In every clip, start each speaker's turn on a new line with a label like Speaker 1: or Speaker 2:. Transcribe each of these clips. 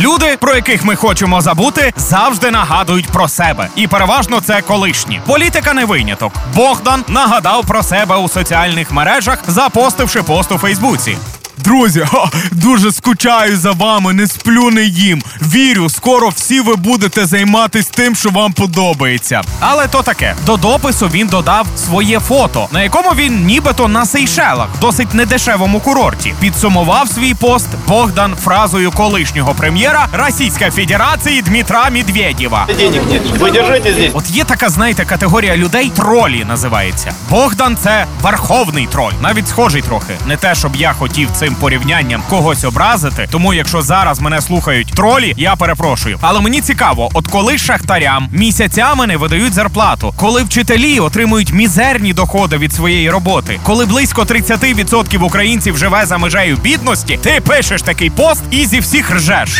Speaker 1: Люди, про яких ми хочемо забути, завжди нагадують про себе. І переважно це колишні. Політика не виняток. Богдан нагадав про себе у соціальних мережах, запостивши пост у Фейсбуці.
Speaker 2: Друзі, ха, дуже скучаю за вами, не сплю, не їм. Вірю, скоро всі ви будете займатися тим, що вам подобається.
Speaker 1: Але то таке. До допису він додав своє фото, на якому він нібито на Сейшелах, досить недешевому курорті. Підсумував свій пост Богдан фразою колишнього прем'єра Російської Федерації Дмитра Медведєва.
Speaker 3: Денег нет. Вы держите здесь.
Speaker 1: От є така, знаєте, категорія людей тролі називається. Богдан це верховний троль, навіть схожий трохи. Не те, щоб я хотів цим порівнянням когось образити. Тому, якщо зараз мене слухають тролі, я перепрошую. Але мені цікаво, от коли шахтарям місяцями не видають зарплату, коли вчителі отримують мізерні доходи від своєї роботи, коли близько 30% українців живе за межею бідності, ти пишеш такий пост і зі всіх ржеш.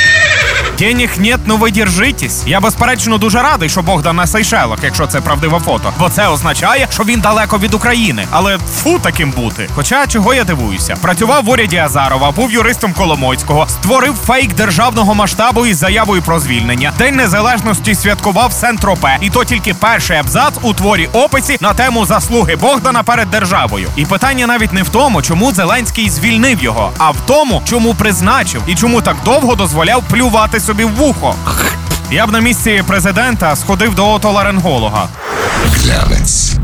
Speaker 1: Денег нет, ну ви держитесь. Я безперечно дуже радий, що Богдан на Сейшелах, якщо це правдиве фото. Бо це означає, що він далеко від України. Але фу таким бути. Хоча чого я дивуюся, працював в уряді Азарова, був юристом Коломойського, створив фейк державного масштабу із заявою про звільнення. День незалежності святкував Сентропе, і то тільки перший абзац у творі описі на тему заслуги Богдана перед державою. І питання навіть не в тому, чому Зеленський звільнив його, а в тому, чому призначив і чому так довго дозволяв плювати собі в вухо. Я б на місці президента сходив до отоларинголога.
Speaker 4: Глянець.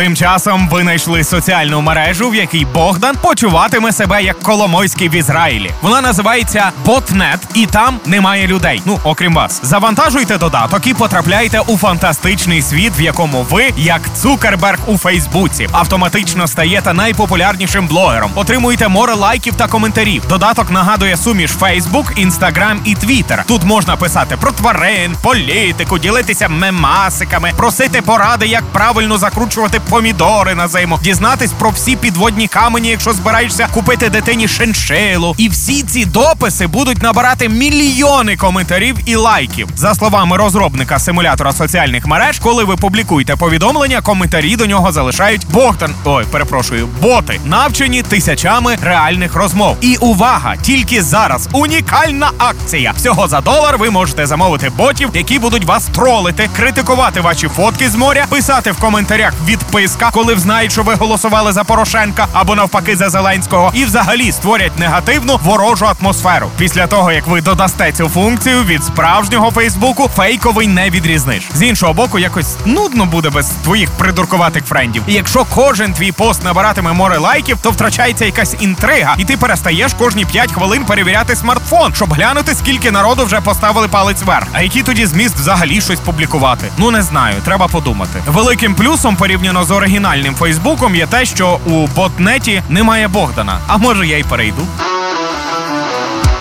Speaker 1: Тим часом винайшли соціальну мережу, в якій Богдан почуватиме себе як Коломойський в Ізраїлі. Вона називається Ботнет, і там немає людей. Ну окрім вас. Завантажуйте додаток і потрапляйте у фантастичний світ, в якому ви, як Цукерберг у Фейсбуці, автоматично стаєте найпопулярнішим блогером. Отримуєте море лайків та коментарів. Додаток нагадує суміш Фейсбук, Інстаграм і Твіттер. Тут можна писати про тварин, політику, ділитися мемасиками, просити поради, як правильно закручувати помідори на зиму, дізнатись про всі підводні камені, якщо збираєшся купити дитині шиншилу. І всі ці дописи будуть набирати мільйони коментарів і лайків. За словами розробника симулятора соціальних мереж, коли ви публікуєте повідомлення, коментарі до нього залишають Богдан. Ой, перепрошую, боти, навчені тисячами реальних розмов. І увага! Тільки зараз унікальна акція. Всього за долар ви можете замовити ботів, які будуть вас тролити, критикувати ваші фотки з моря, писати в коментарях відписка, коли знають, що ви голосували за Порошенка або навпаки за Зеленського, і взагалі створять негативну ворожу атмосферу. Після того як ви додасте цю функцію від справжнього Фейсбуку, фейковий не відрізниш. З іншого боку, якось нудно буде без твоїх придуркуватих френдів. І якщо кожен твій пост набиратиме море лайків, то втрачається якась інтрига, і ти перестаєш кожні 5 хвилин перевіряти смартфон, щоб глянути, скільки народу вже поставили палець вверх. А який тоді зміст взагалі щось публікувати? Ну не знаю, треба подумати. Великим плюсом порівняно з оригінальним Фейсбуком є те, що у ботнеті немає Богдана. А може я й перейду.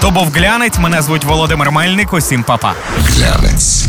Speaker 1: То був глянець. Мене звуть Володимир Мельник. Усім па-па.
Speaker 4: Глянець.